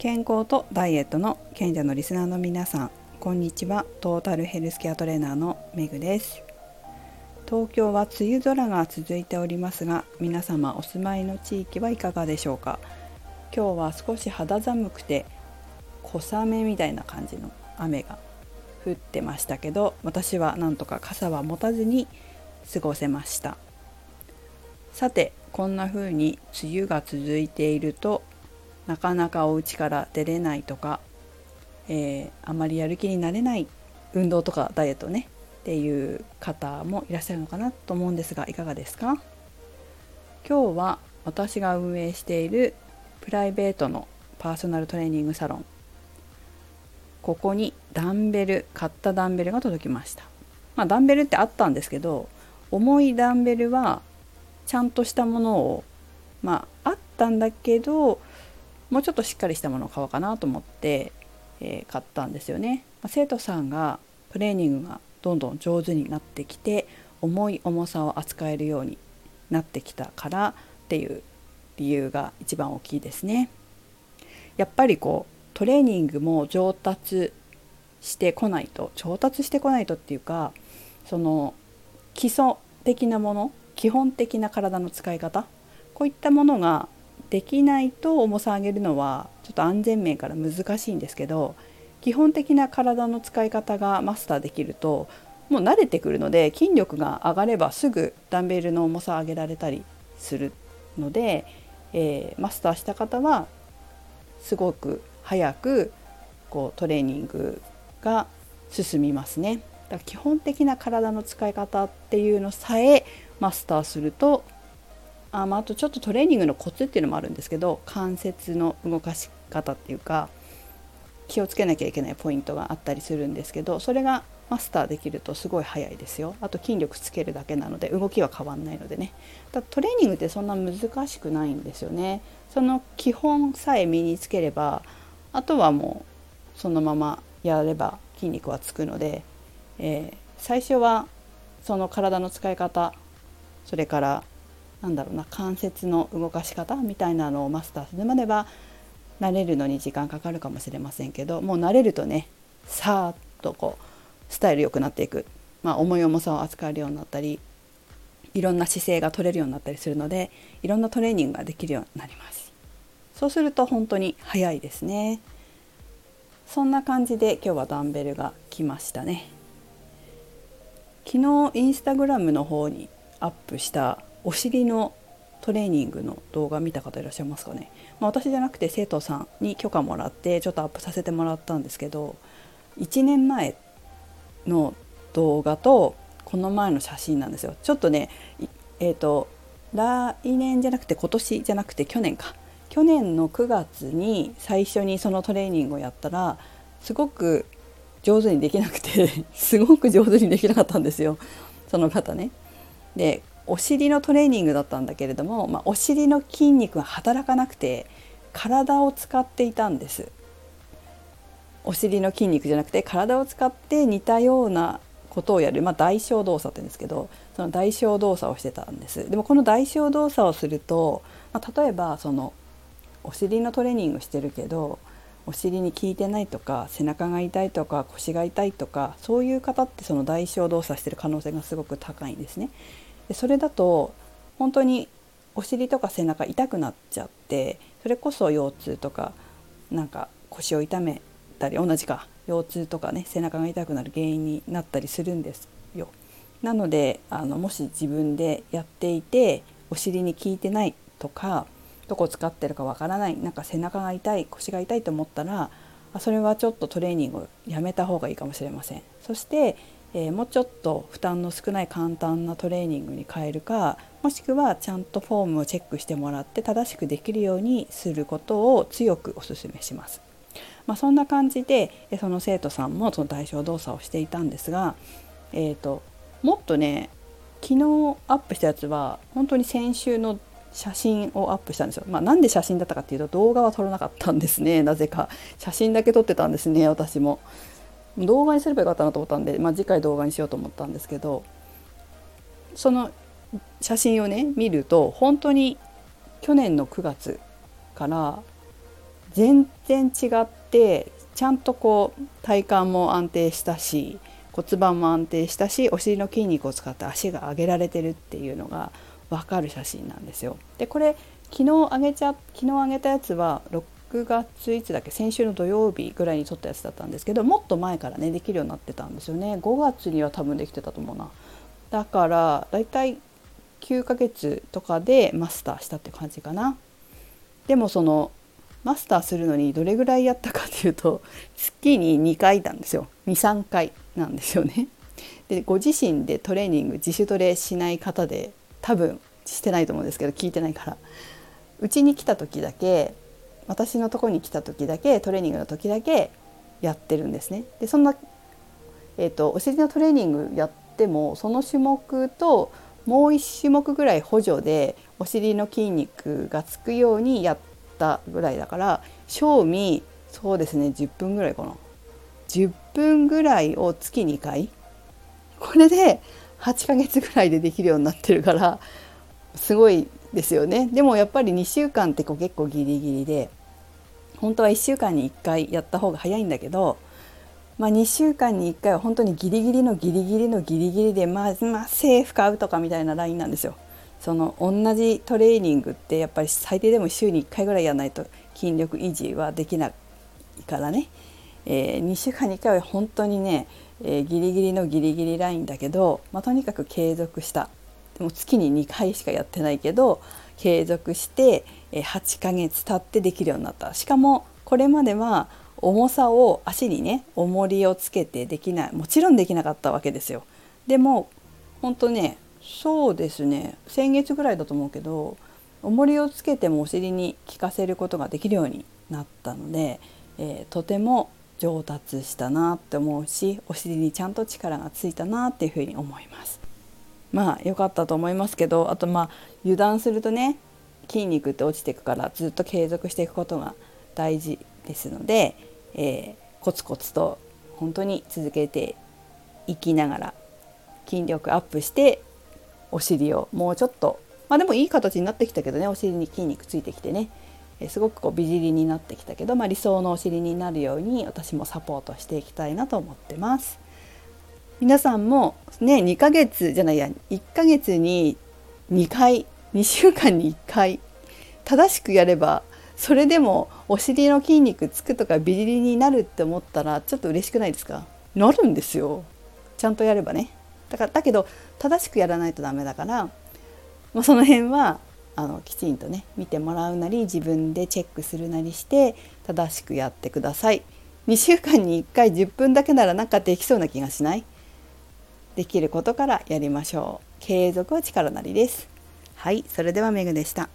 健康とダイエットの賢者のリスナーの皆さんこんにちは。トータルヘルスケアトレーナーのめぐです。東京は梅雨空が続いておりますが皆様お住まいの地域はいかがでしょうか？今日は少し肌寒くて小雨みたいな感じの雨が降ってましたけど私はなんとか傘は持たずに過ごせました。さてこんな風に梅雨が続いているとなかなかお家から出れないとか、えー、あまりやる気になれない運動とかダイエットねっていう方もいらっしゃるのかなと思うんですがいかがですか？今日は私が運営しているプライベートのパーソナルトレーニングサロン。ここにダンベル買ったダンベルが届きました。まあダンベルってあったんですけど重いダンベルはちゃんとしたものをまああったんだけどもうちょっとしっかりしたものを買おうかなと思って、えー、買ったんですよね。まあ、生徒さんがトレーニングがどんどん上手になってきて重い重さを扱えるようになってきたからっていう理由が一番大きいですね。やっぱりこうトレーニングも上達してこないと上達してこないとっていうかその基礎的なもの基本的な体の使い方こういったものができないと重さ上げるのはちょっと安全面から難しいんですけど基本的な体の使い方がマスターできるともう慣れてくるので筋力が上がればすぐダンベルの重さを上げられたりするので、えー、マスターした方はすごく早くこうトレーニングが進みますね。だから基本的な体の使い方っていうのさえマスターするとあ,、まあ、あとちょっとトレーニングのコツっていうのもあるんですけど関節の動かし方っていうか気をつけなきゃいけないポイントがあったりするんですけどそれがマスターできるとすごい早いですよ。あと筋力つけるだけなので動きは変わんないのでね。だトレーニングってそんな難しくないんですよね。その基本さえ身につければあとはもうそのままやれば筋肉はつくので、えー、最初はその体の使い方それからなんだろうな関節の動かし方みたいなのをマスターするまでは慣れるのに時間かかるかもしれませんけどもう慣れるとねさーっとこうスタイル良くなっていく、まあ、重い重さを扱えるようになったりいろんな姿勢が取れるようになったりするのでいろんなトレーニングができるようになります。そうすると本当に早いですね。そんな感じで今日はダンベルが来ましたね。昨日インスタグラムの方にアップしたお尻のトレーニングの動画見た方いらっしゃいますかね、まあ、私じゃなくて生徒さんに許可もらってちょっとアップさせてもらったんですけど1年前の動画とこの前の写真なんですよ。ちょっとねえっ、ー、と来年じゃなくて今年じゃなくて去年か。去年の9月に最初にそのトレーニングをやったらすごく上手にできなくて すごく上手にできなかったんですよ。その方ね。でお尻のトレーニングだったんだけれども、まあ、お尻の筋肉が働かなくて体を使っていたんですお尻の筋肉じゃなくて体を使って似たようなことをやる、まあ、代償動作って言うんですけどその代償動作をしてたんですでもこの代償動作をすると、まあ、例えばそのお尻のトレーニングしてるけどお尻に効いてないとか背中が痛いとか腰が痛いとかそういう方ってその代償動作してる可能性がすごく高いんですね。でそれだと本当にお尻とか背中痛くなっちゃってそれこそ腰痛とかなんか腰を痛めたり同じか腰痛とかね背中が痛くなる原因になったりするんですよ。なのであのもし自分でやっていてお尻に効いてないとかどこ使ってるかわからないなんか背中が痛い腰が痛いと思ったらそれはちょっとトレーニングをやめた方がいいかもしれません。そしてえー、もうちょっと負担の少ない簡単なトレーニングに変えるかもしくはちゃんとフォームをチェックしてもらって正しくできるようにすることを強くお勧めします。まあ、そんな感じでその生徒さんもその代償動作をしていたんですが、えーと、もっとね昨日アップしたやつは本当に先週の写真をアップしたんですよ。まあ、なんで写真だったかっていうと動画は撮らなかったんですねなぜか写真だけ撮ってたんですね私も。動画にすればよかったなと思ったんで、まあ、次回動画にしようと思ったんですけどその写真をね見ると本当に去年の9月から全然違ってちゃんとこう体幹も安定したし骨盤も安定したしお尻の筋肉を使って足が上げられてるっていうのが分かる写真なんですよ。でこれ昨日上げちゃ昨日上げたやつは6月いつだっけ先週の土曜日ぐらいに撮ったやつだったんですけどもっと前からねできるようになってたんですよね。5月には多分できてたと思うな。だからだいたい9ヶ月とかでマスターしたって感じかな。でもそのマスターするのにどれぐらいやったかっていうと月に2回なんですよ。23回なんですよね。でご自身でトレーニング自主トレしない方で多分してないと思うんですけど聞いてないから。うちに来た時だけ私のとこに来た時だけトレーニングの時だけやってるんですね。でそんな、えーと、お尻のトレーニングやってもその種目ともう1種目ぐらい補助でお尻の筋肉がつくようにやったぐらいだから賞味そうですね10分ぐらいかな10分ぐらいを月2回これで8ヶ月ぐらいでできるようになってるからすごいですよね。でもやっぱり2週間ってこう結構ギリギリで本当は1週間に1回やった方が早いんだけど、まあ、2週間に1回は本当にギリギリのギリギリのギリギリでまあまあセーフ買うとかみたいなラインなんですよ。その同じトレーニングってやっぱり最低でも週に1回ぐらいやらないと筋力維持はできないからね、えー、2週間に1回は本当にね、えー、ギリギリのギリギリラインだけど、まあ、とにかく継続した。でも月に2回しかやってないけど継続して8ヶ月経ってできるようになった。しかもこれまでは重さを足にね重りをつけてできない。もちろんできなかったわけですよ。でも本当ねそうですね。先月ぐらいだと思うけど重りをつけてもお尻に効かせることができるようになったので、えー、とても上達したなって思うしお尻にちゃんと力がついたなっていうふうに思います。まあ良かったと思いますけどあとまあ油断するとね筋肉って落ちていくからずっと継続していくことが大事ですので、えー、コツコツと本当に続けていきながら筋力アップしてお尻をもうちょっとまあでもいい形になってきたけどねお尻に筋肉ついてきてね、えー、すごくこう美尻になってきたけど、まあ、理想のお尻になるように私もサポートしていきたいなと思ってます。皆さんもね2ヶ月じゃないや1ヶ月に2回2週間に1回正しくやればそれでもお尻の筋肉つくとかビリリになるって思ったらちょっと嬉しくないですか？なるんですよ。ちゃんとやればね。だからだけど正しくやらないとダメだから、まあ、その辺はあのきちんとね見てもらうなり自分でチェックするなりして正しくやってください。2週間に1回10分だけならなんかできそうな気がしない？できることからやりましょう。継続は力なりです。はいそれではメグでした。